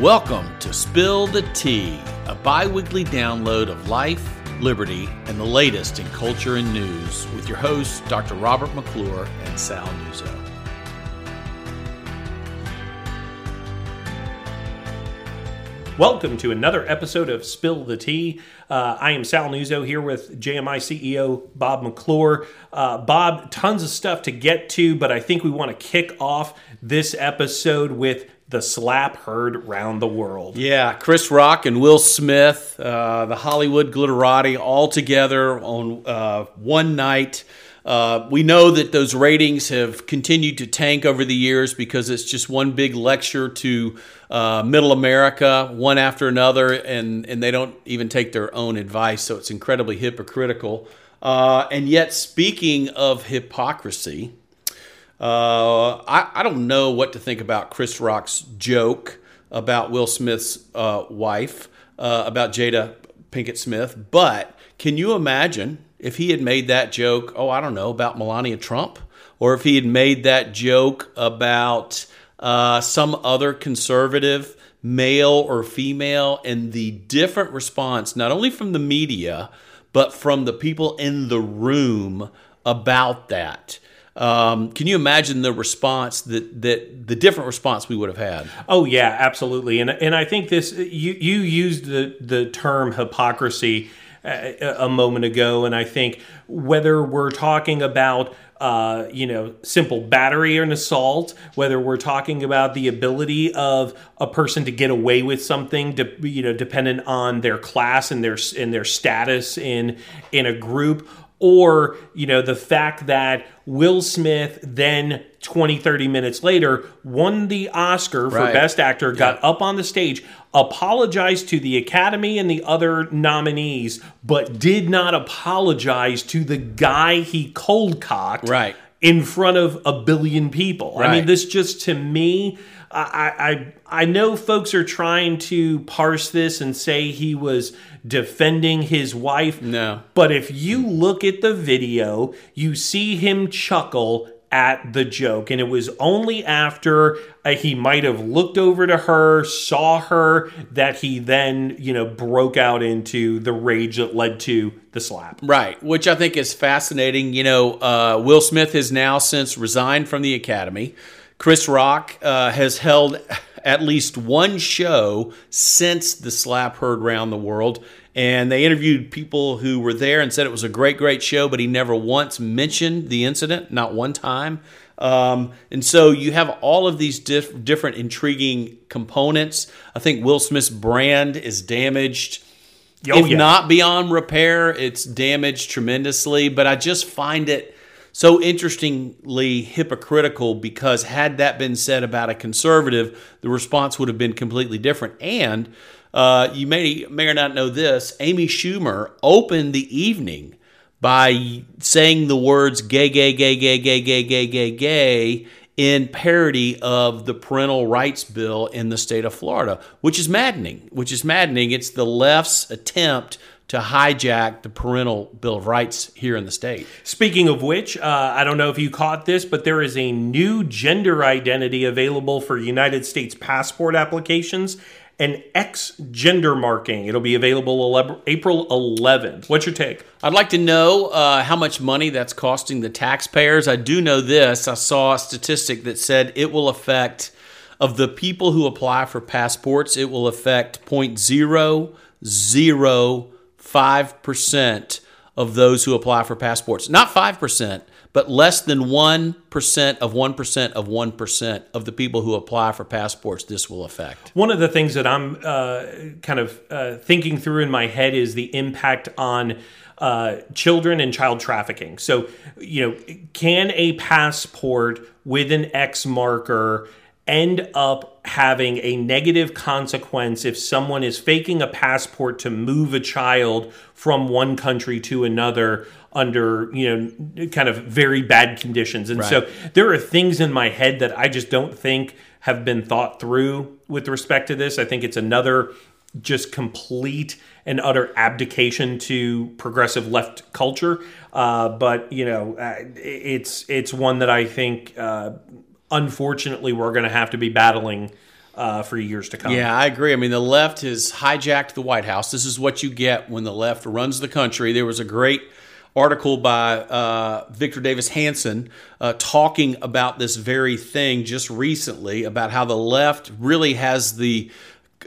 Welcome to Spill the Tea, a bi weekly download of life, liberty, and the latest in culture and news with your hosts, Dr. Robert McClure and Sal Nuzzo. Welcome to another episode of Spill the Tea. Uh, I am Sal Nuzzo here with JMI CEO Bob McClure. Uh, Bob, tons of stuff to get to, but I think we want to kick off this episode with the slap heard round the world. Yeah, Chris Rock and Will Smith, uh, the Hollywood glitterati, all together on uh, one night. Uh, we know that those ratings have continued to tank over the years because it's just one big lecture to uh, middle America, one after another, and, and they don't even take their own advice. So it's incredibly hypocritical. Uh, and yet, speaking of hypocrisy, uh, I, I don't know what to think about Chris Rock's joke about Will Smith's uh, wife, uh, about Jada Pinkett Smith, but can you imagine if he had made that joke, oh, I don't know, about Melania Trump, or if he had made that joke about uh, some other conservative, male or female, and the different response, not only from the media, but from the people in the room about that. Um, can you imagine the response that that the different response we would have had? Oh yeah, absolutely. And and I think this you you used the the term hypocrisy a, a moment ago, and I think whether we're talking about uh, you know, simple battery or an assault, whether we're talking about the ability of a person to get away with something, de- you know, dependent on their class and their and their status in in a group, or you know the fact that will smith then 20 30 minutes later won the oscar for Right. best actor got up on the stage apologized to the academy and the other nominees but did not apologize to the guy he cold cocked Right. in front of a billion people i mean this just to me I, I I know folks are trying to parse this and say he was defending his wife. No. But if you look at the video, you see him chuckle at the joke. And it was only after uh, he might have looked over to her, saw her, that he then, you know, broke out into the rage that led to the slap. Right, which I think is fascinating. You know, uh, Will Smith has now since resigned from the Academy. Chris Rock uh, has held at least one show since the slap heard round the world. And they interviewed people who were there and said it was a great, great show, but he never once mentioned the incident, not one time. Um, and so you have all of these diff- different intriguing components. I think Will Smith's brand is damaged Oh, if yeah. not beyond repair, it's damaged tremendously. But I just find it so interestingly hypocritical because had that been said about a conservative, the response would have been completely different. And uh, you may may or not know this: Amy Schumer opened the evening by saying the words "gay, gay, gay, gay, gay, gay, gay, gay, gay." in parody of the parental rights bill in the state of Florida, which is maddening. Which is maddening. It's the left's attempt to hijack the parental bill of rights here in the state. Speaking of which, uh, I don't know if you caught this, but there is a new gender identity available for United States passport applications an X gender marking. It'll be available ele- April 11th. What's your take? I'd like to know uh, how much money that's costing the taxpayers. I do know this. I saw a statistic that said it will affect, of the people who apply for passports, it will affect 0.005% of those who apply for passports. Not 5%, but less than 1% of 1% of 1% of the people who apply for passports this will affect. One of the things that I'm uh, kind of uh, thinking through in my head is the impact on uh, children and child trafficking. So, you know, can a passport with an X marker end up having a negative consequence if someone is faking a passport to move a child from one country to another under you know kind of very bad conditions. And so there are things in my head that i just don't think have been thought through with respect to this. I think it's another just complete and utter abdication to progressive left culture. Uh, but you know uh, it's it's one that i think uh, unfortunately we're going to have to be battling uh, for years to come. Yeah, I agree. I mean, the left has hijacked the White House. This is what you get when the left runs the country. There was a great article by uh, Victor Davis Hanson uh, talking about this very thing just recently about how the left really has the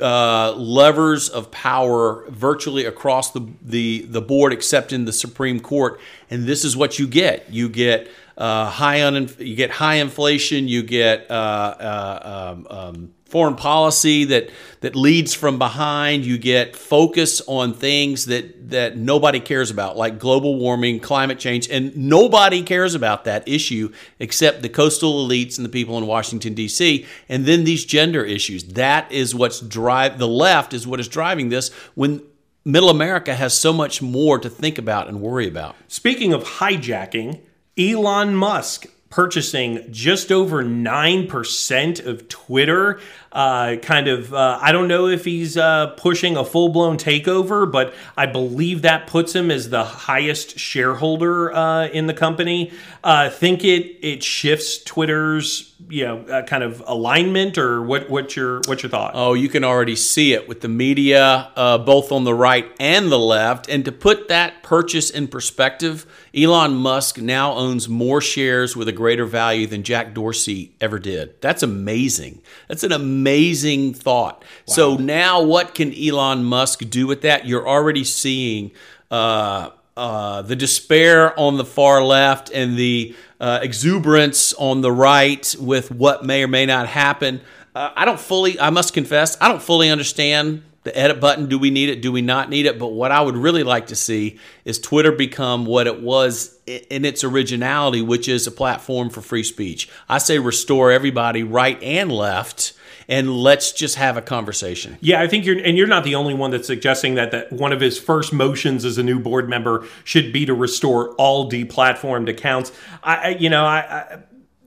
uh, levers of power virtually across the, the, the board, except in the Supreme Court. And this is what you get. You get uh, high un- you get high inflation. You get uh, uh, um, um, foreign policy that that leads from behind. You get focus on things that that nobody cares about, like global warming, climate change, and nobody cares about that issue except the coastal elites and the people in Washington D.C. And then these gender issues. That is what's drive the left is what is driving this when. Middle America has so much more to think about and worry about. Speaking of hijacking, Elon Musk purchasing just over 9% of Twitter. Uh, kind of, uh, I don't know if he's uh, pushing a full blown takeover, but I believe that puts him as the highest shareholder uh, in the company. Uh, think it it shifts Twitter's you know uh, kind of alignment, or what? What's your what's your thought? Oh, you can already see it with the media, both on the right and the left. And to put that purchase in perspective, Elon Musk now owns more shares with a greater value than Jack Dorsey ever did. That's amazing. That's an amazing amazing thought. Wow. So now, what can Elon Musk do with that? You're already seeing uh, uh, the despair on the far left and the uh, exuberance on the right with what may or may not happen. Uh, I don't fully, I must confess, I don't fully understand the edit button. Do we need it? Do we not need it? But what I would really like to see is Twitter become what it was in its originality, which is a platform for free speech. I say restore everybody, right and left and let's just have a conversation. Yeah, I think you're, and you're not the only one that's suggesting that that one of his first motions as a new board member should be to restore all deplatformed accounts. I, you know, I, I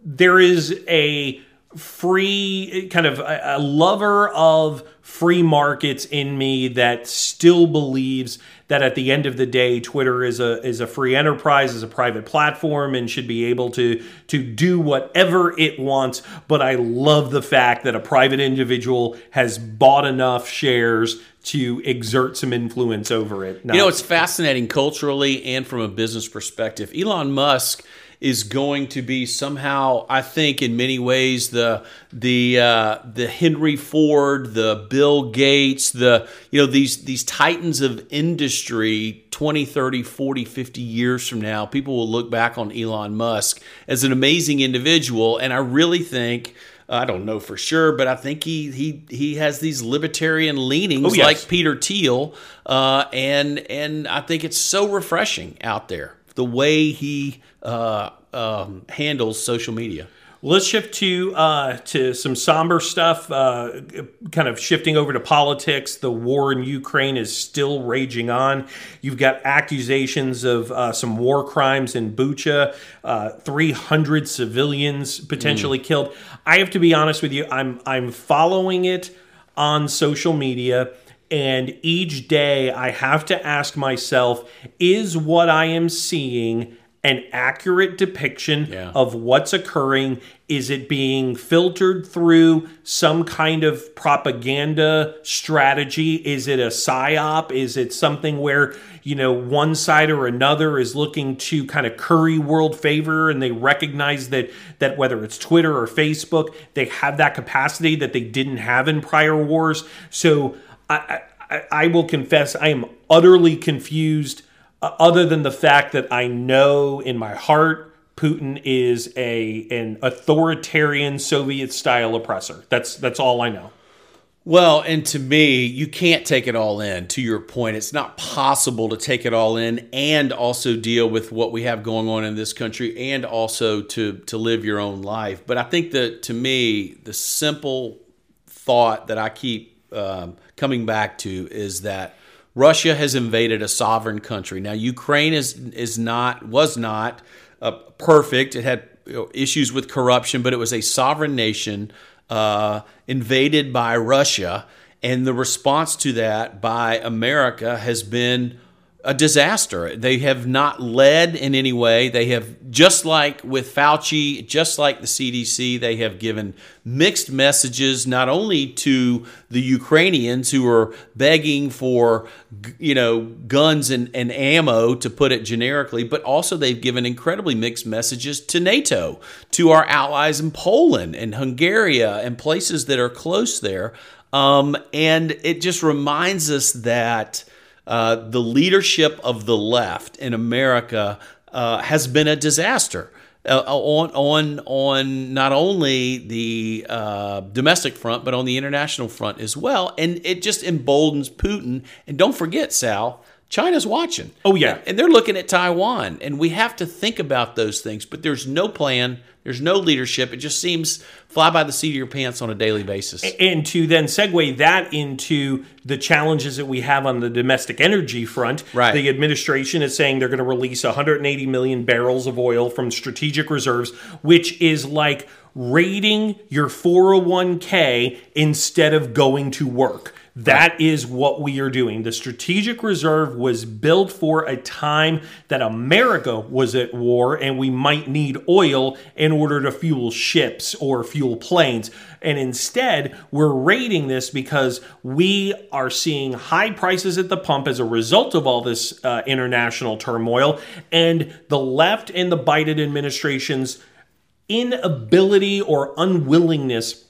there is a free kind of a, a lover of free markets in me that still believes that at the end of the day Twitter is a is a free enterprise is a private platform and should be able to to do whatever it wants but I love the fact that a private individual has bought enough shares to exert some influence over it. Now, you know it's fascinating culturally and from a business perspective. Elon Musk is going to be somehow, I think, in many ways, the the uh, the Henry Ford, the Bill Gates, the you know these these titans of industry 20, 30, 40, 50 years from now, people will look back on Elon Musk as an amazing individual, and I really think. I don't know for sure, but I think he he he has these libertarian leanings, oh, yes. like Peter Thiel, uh, and and I think it's so refreshing out there the way he uh, um, handles social media. Let's shift to uh, to some somber stuff. Uh, kind of shifting over to politics. The war in Ukraine is still raging on. You've got accusations of uh, some war crimes in Bucha. Uh, three hundred civilians potentially mm. killed. I have to be honest with you. I'm I'm following it on social media. And each day I have to ask myself, is what I am seeing an accurate depiction yeah. of what's occurring? Is it being filtered through some kind of propaganda strategy? Is it a psyop? Is it something where, you know, one side or another is looking to kind of curry world favor and they recognize that that whether it's Twitter or Facebook, they have that capacity that they didn't have in prior wars. So I, I, I will confess I am utterly confused uh, other than the fact that I know in my heart Putin is a an authoritarian Soviet style oppressor. That's that's all I know. Well, and to me, you can't take it all in. To your point, it's not possible to take it all in and also deal with what we have going on in this country and also to to live your own life. But I think that to me, the simple thought that I keep um, coming back to is that Russia has invaded a sovereign country. Now, Ukraine is is not was not uh, perfect. It had you know, issues with corruption, but it was a sovereign nation uh, invaded by Russia, and the response to that by America has been a disaster. They have not led in any way. They have, just like with Fauci, just like the CDC, they have given mixed messages not only to the Ukrainians who are begging for, you know, guns and, and ammo, to put it generically, but also they've given incredibly mixed messages to NATO, to our allies in Poland and Hungary and places that are close there. Um, and it just reminds us that uh, the leadership of the left in America uh, has been a disaster. Uh, on on on not only the uh, domestic front but on the international front as well, and it just emboldens Putin. And don't forget, Sal, China's watching. Oh yeah, and they're looking at Taiwan, and we have to think about those things. But there's no plan. There's no leadership. It just seems fly by the seat of your pants on a daily basis. And to then segue that into the challenges that we have on the domestic energy front, right. the administration is saying they're going to release 180 million barrels of oil from strategic reserves, which is like raiding your 401k instead of going to work. That is what we are doing. The strategic reserve was built for a time that America was at war and we might need oil in order to fuel ships or fuel planes. And instead, we're raiding this because we are seeing high prices at the pump as a result of all this uh, international turmoil. And the left and the Biden administration's inability or unwillingness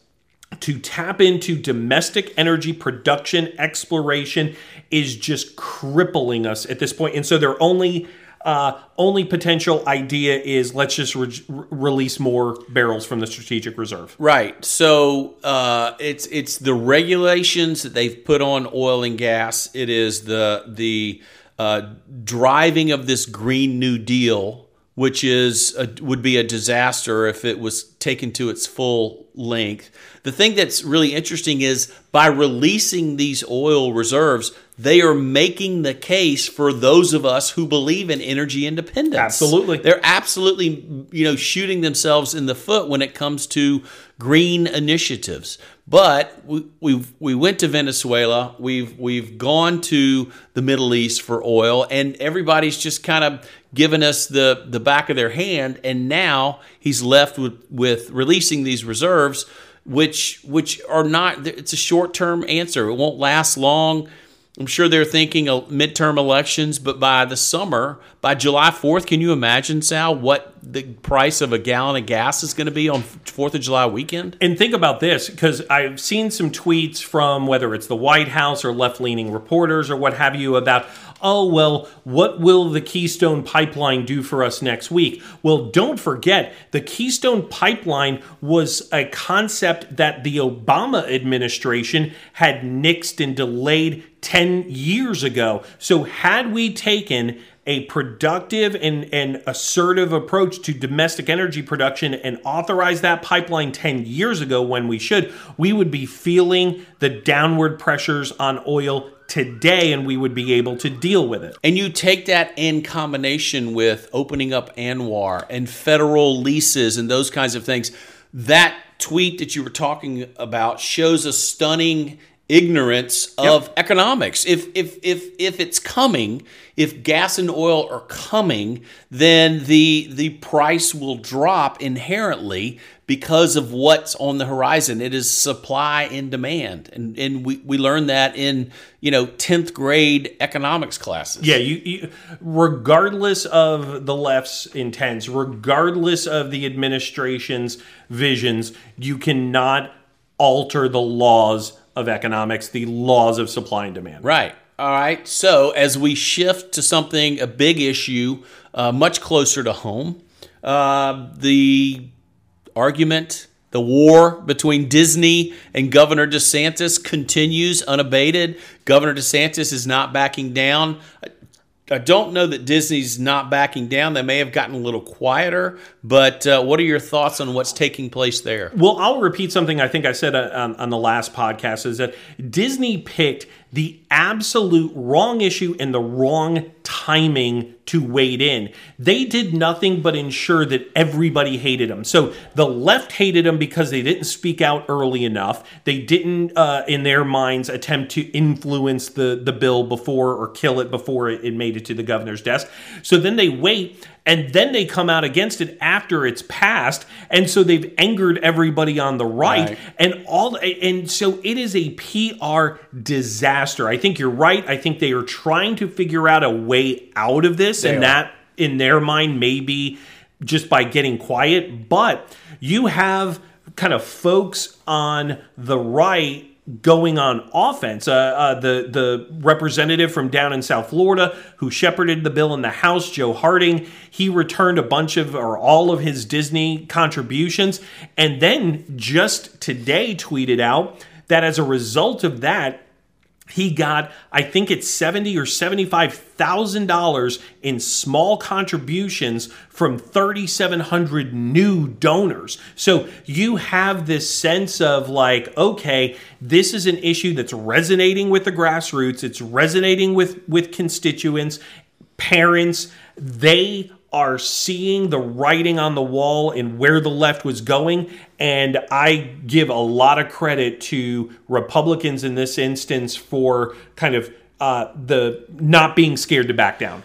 to tap into domestic energy production exploration is just crippling us at this point. And so their only uh, only potential idea is let's just re- release more barrels from the strategic reserve. Right. So uh, it's it's the regulations that they've put on oil and gas. It is the the uh, driving of this Green New Deal, which is a, would be a disaster if it was taken to its full length. The thing that's really interesting is by releasing these oil reserves, they are making the case for those of us who believe in energy independence. Absolutely. They're absolutely, you know, shooting themselves in the foot when it comes to green initiatives. But we we we went to Venezuela. We've we've gone to the Middle East for oil, and everybody's just kind of given us the the back of their hand. And now he's left with with releasing these reserves which which are not it's a short-term answer. It won't last long. I'm sure they're thinking of midterm elections but by the summer by july 4th can you imagine sal what the price of a gallon of gas is going to be on 4th of july weekend? And think about this because i've seen some tweets from whether it's the white house or left-leaning reporters or what have you about oh, well, what will the Keystone Pipeline do for us next week? Well, don't forget, the Keystone Pipeline was a concept that the Obama administration had nixed and delayed 10 years ago. So, had we taken a productive and, and assertive approach to domestic energy production and authorize that pipeline 10 years ago when we should, we would be feeling the downward pressures on oil today and we would be able to deal with it. And you take that in combination with opening up ANWR and federal leases and those kinds of things. That tweet that you were talking about shows a stunning ignorance of yep. economics. If if if if it's coming, if gas and oil are coming, then the the price will drop inherently because of what's on the horizon. It is supply and demand. And and we, we learned that in, you know, 10th grade economics classes. Yeah, you, you regardless of the left's intents, regardless of the administration's visions, you cannot alter the laws of economics, the laws of supply and demand. Right. All right. So as we shift to something, a big issue, uh, much closer to home, uh, the argument, the war between Disney and Governor DeSantis continues unabated. Governor DeSantis is not backing down. I don't know that Disney's not backing down. They may have gotten a little quieter, but uh, what are your thoughts on what's taking place there? Well, I'll repeat something I think I said uh, on, on the last podcast is that Disney picked the absolute wrong issue and the wrong timing to wade in. They did nothing but ensure that everybody hated him. So the left hated him because they didn't speak out early enough. They didn't, uh, in their minds, attempt to influence the, the bill before or kill it before it made it to the governor's desk. So then they wait and then they come out against it after it's passed and so they've angered everybody on the right, right, and all and so it is a PR disaster. I think you're right. I think they are trying to figure out a way out of this they and are. that in their mind maybe just by getting quiet, but you have kind of folks on the right going on offense. Uh, uh, the the representative from down in South Florida who shepherded the bill in the House, Joe Harding, he returned a bunch of or all of his Disney contributions, and then just today tweeted out that as a result of that, he got i think it's 70 or 75 thousand dollars in small contributions from 3700 new donors. So you have this sense of like okay this is an issue that's resonating with the grassroots it's resonating with with constituents parents they are seeing the writing on the wall and where the left was going. And I give a lot of credit to Republicans in this instance for kind of uh, the not being scared to back down.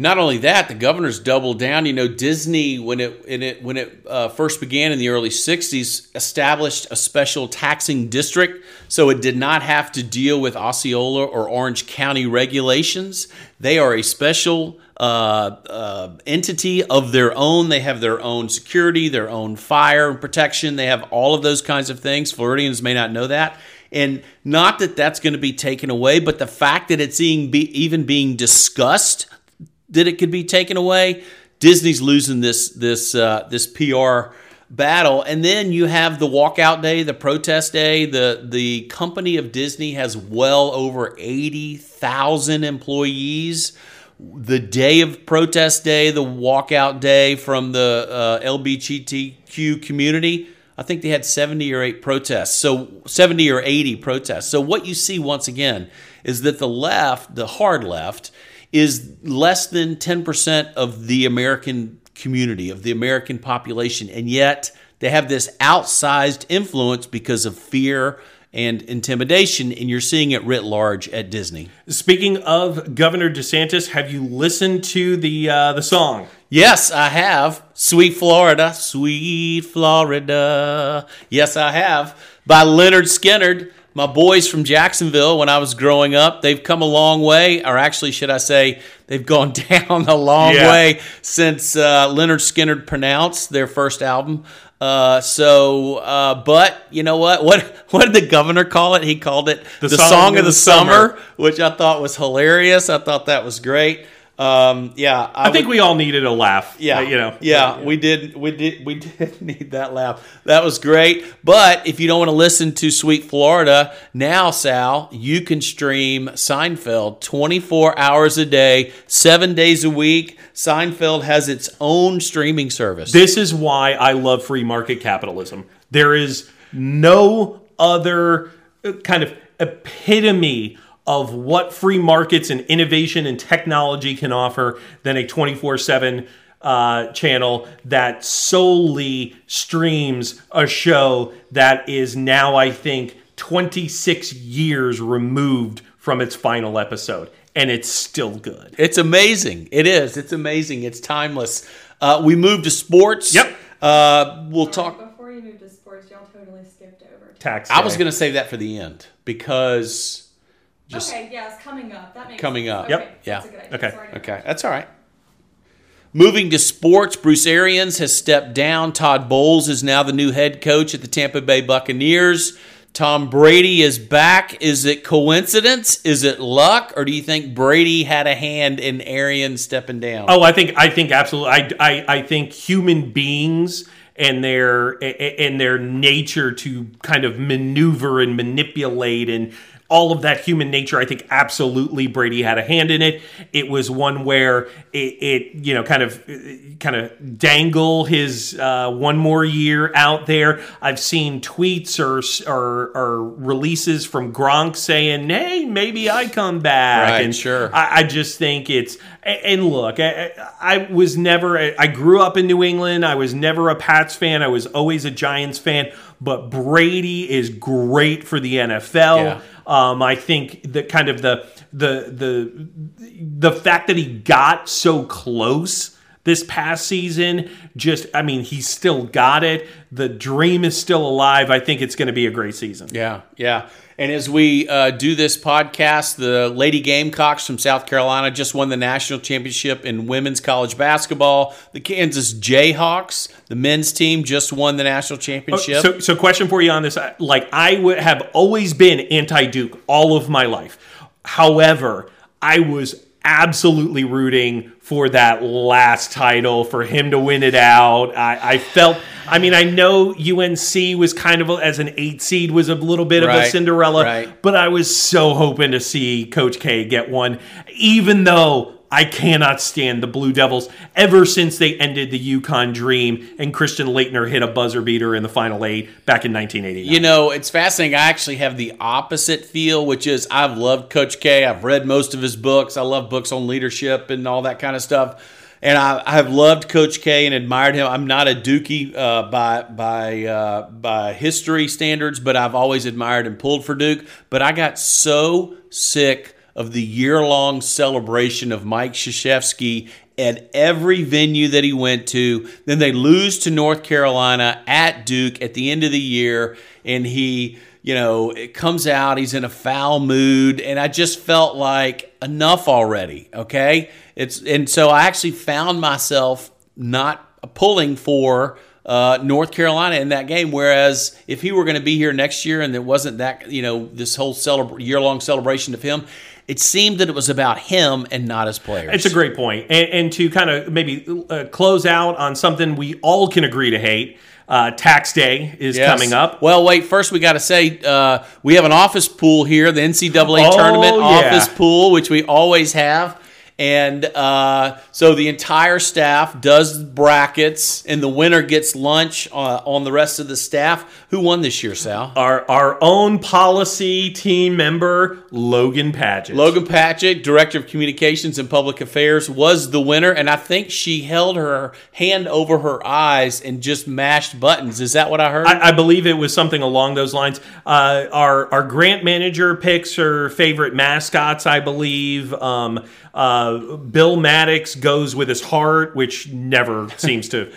Not only that, the governor's doubled down. You know, Disney when it, it when it uh, first began in the early '60s, established a special taxing district, so it did not have to deal with Osceola or Orange County regulations. They are a special uh, uh, entity of their own. They have their own security, their own fire and protection. They have all of those kinds of things. Floridians may not know that. And not that that's going to be taken away, but the fact that it's being be, even being discussed that it could be taken away, Disney's losing this this uh, this PR battle. And then you have the walkout day, the protest day. The the company of Disney has well over eighty thousand employees the day of protest day, the walkout day from the uh, LGBTQ community, I think they had 70 or 8 protests. So 70 or 80 protests. So what you see once again is that the left, the hard left, is less than 10% of the American community, of the American population. And yet they have this outsized influence because of fear and intimidation, and you're seeing it writ large at Disney. Speaking of Governor DeSantis, have you listened to the uh, the song? Yes, I have. Sweet Florida, sweet Florida. Yes, I have. By Lynyrd Skynyrd. My boys from Jacksonville, when I was growing up, they've come a long way, or actually, should I say, they've gone down a long yeah. way since uh, Lynyrd Skynyrd pronounced their first album. Uh, so, uh, but you know what? What what did the governor call it? He called it the, the song, song, of the, the summer, summer, which I thought was hilarious. I thought that was great. Um, yeah, I, I think would, we all needed a laugh. Yeah, you know. Yeah, yeah, we did. We did. We did need that laugh. That was great. But if you don't want to listen to Sweet Florida now, Sal, you can stream Seinfeld 24 hours a day, seven days a week. Seinfeld has its own streaming service. This is why I love free market capitalism. There is no other uh, kind of epitome of what free markets and innovation and technology can offer than a 24 7 uh, channel that solely streams a show that is now, I think, 26 years removed from its final episode. And it's still good. It's amazing. It is. It's amazing. It's timeless. Uh, we move to sports. Yep. Uh, we'll talk. Before you move to sports, y'all totally skipped over tax. I was going to save that for the end because just okay, yeah, it's coming up. That makes coming up. Okay, yep. Yeah. Okay. Okay. That's all right. Moving to sports, Bruce Arians has stepped down. Todd Bowles is now the new head coach at the Tampa Bay Buccaneers. Tom Brady is back. Is it coincidence? Is it luck, or do you think Brady had a hand in Arians stepping down? Oh, I think I think absolutely. I I, I think human beings and their and their nature to kind of maneuver and manipulate and all of that human nature. I think absolutely Brady had a hand in it. It was one where it, it you know, kind of, kind of dangle his uh, one more year out there. I've seen tweets or, or, or releases from Gronk saying, "Hey, maybe I come back." Right, and sure. I, I just think it's and look, I, I was never. I grew up in New England. I was never a Pats fan. I was always a Giants fan. But Brady is great for the NFL. Yeah. Um, I think that kind of the the the the fact that he got so close this past season just i mean he's still got it. The dream is still alive. I think it's going to be a great season. Yeah, yeah. And as we uh, do this podcast, the Lady Gamecocks from South Carolina just won the national championship in women's college basketball. The Kansas Jayhawks, the men's team, just won the national championship. So, so question for you on this: like, I would have always been anti-Duke all of my life. However, I was absolutely rooting for that last title for him to win it out. I, I felt. I mean, I know UNC was kind of a, as an eight seed was a little bit of a Cinderella, right. but I was so hoping to see Coach K get one, even though. I cannot stand the Blue Devils ever since they ended the UConn dream and Christian Laettner hit a buzzer beater in the final eight back in 1989. You know, it's fascinating. I actually have the opposite feel, which is I've loved Coach K. I've read most of his books. I love books on leadership and all that kind of stuff. And I, I've loved Coach K and admired him. I'm not a Dookie uh, by by uh, by history standards, but I've always admired and pulled for Duke. But I got so sick of the year long celebration of Mike Krzyzewski at every venue that he went to. Then they lose to North Carolina at Duke at the end of the year, and he, you know, it comes out, he's in a foul mood, and I just felt like enough already, okay? It's and so I actually found myself not pulling for uh, North Carolina in that game. Whereas if he were going to be here next year and there wasn't that, you know, this whole celebra- year long celebration of him, it seemed that it was about him and not his players. It's a great point. And, and to kind of maybe uh, close out on something we all can agree to hate. Uh, tax day is Yes. coming up. Well, wait. First, we got to say uh, we have an office pool here, the NCAA Oh, tournament yeah. office pool, which we always have. And uh, so the entire staff does brackets, and the winner gets lunch uh, on the rest of the staff. Who won this year, Sal? Our our own policy team member Logan Paget. Logan Patrick, Director of Communications and Public Affairs, was the winner, and I think she held her hand over her eyes and just mashed buttons. Is that what I heard? I, I believe it was something along those lines. Uh, our our grant manager picks her favorite mascots. I believe. Um, uh, Bill Maddox goes with his heart, which never seems to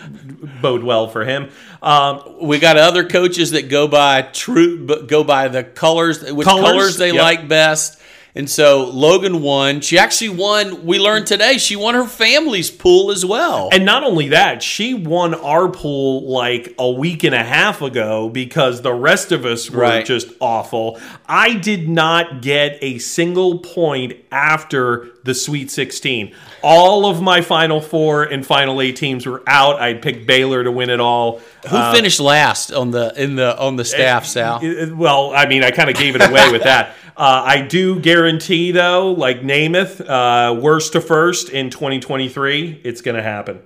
bode well for him. Um, we got other coaches that go by true, go by the colors, which Colors, colors, they yep. like best. And so Logan won. She actually won. We learned today she won her family's pool as well. And not only that, she won our pool like a week and a half ago because the rest of us were Right. just awful. I did not get a single point after the Sweet 16. All of my Final Four and Final Eight teams were out. I picked Baylor to win it all. Who finished last on the in the on the staff, Sal? Uh, Well, I mean, I kind of gave it away with that. Uh, I do guarantee, though, like Namath, uh, worst to first in 2023, it's going to happen.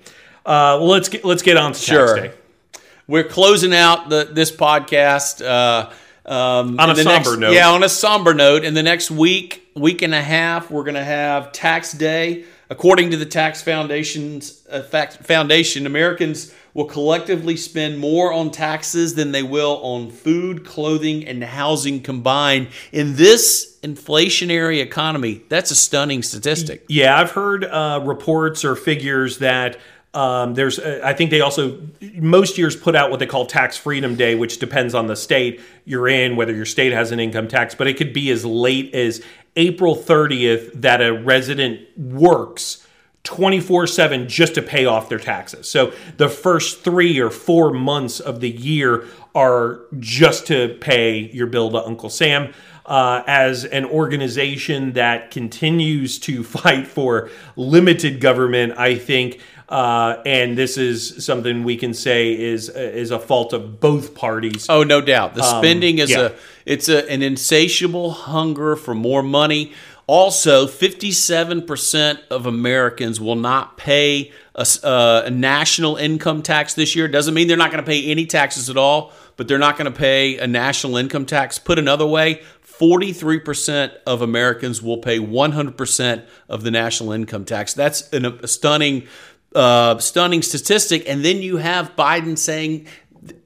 Uh, let's get let's get on to Sure. tax day. We're closing out the, this podcast uh, um, On a somber next- note. Yeah, on a somber note. In the next week, week and a half, we're going to have tax day. According to the Tax Foundation's uh, fact, Foundation, Americans will collectively spend more on taxes than they will on food, clothing, and housing combined in this inflationary economy. That's a stunning statistic. Yeah, I've heard uh, reports or figures that um, there's. Uh, I think they also most years put out what they call Tax Freedom Day, which depends on the state you're in, whether your state has an income tax. But it could be as late as April 30th that a resident works. 24 7 just to pay off their taxes. So the first three or four months of the year are just to pay your bill to Uncle Sam. Uh, as an organization that continues to fight for limited government, I think Uh, and this is something we can say is is a fault of both parties. Oh, no doubt. The spending is yeah. a it's a, an insatiable hunger for more money. Also, 57% of Americans will not pay a, uh, a national income tax this year. Doesn't mean they're not going to pay any taxes at all, but they're not going to pay a national income tax. Put another way, 43% of Americans will pay 100% of the national income tax. That's an, a stunning, uh, stunning statistic. And then you have Biden saying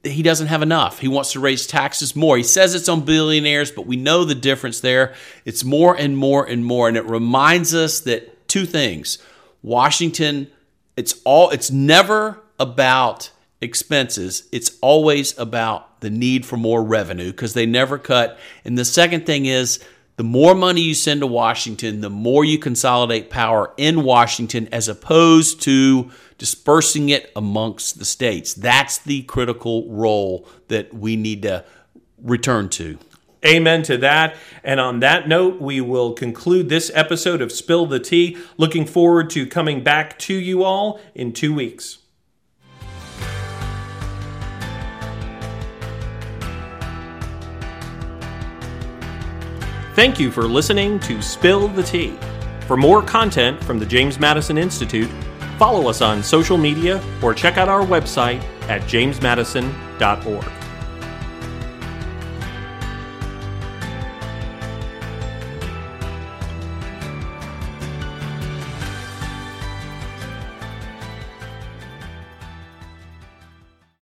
he doesn't have enough. He wants to raise taxes more. He says it's on billionaires, but we know the difference there. It's more and more and more. And it reminds us that two things Washington, it's all, it's never about expenses, it's always about the need for more revenue because they never cut. And the second thing is, the more money you send to Washington, the more you consolidate power in Washington as opposed to dispersing it amongst the states. That's the critical role that we need to return to. Amen to that. And on that note, we will conclude this episode of Spill the Tea. Looking forward to coming back to you all in two weeks. Thank you for listening to Spill the Tea. For more content from the James Madison Institute, follow us on social media or check out our website at jamesmadison.org.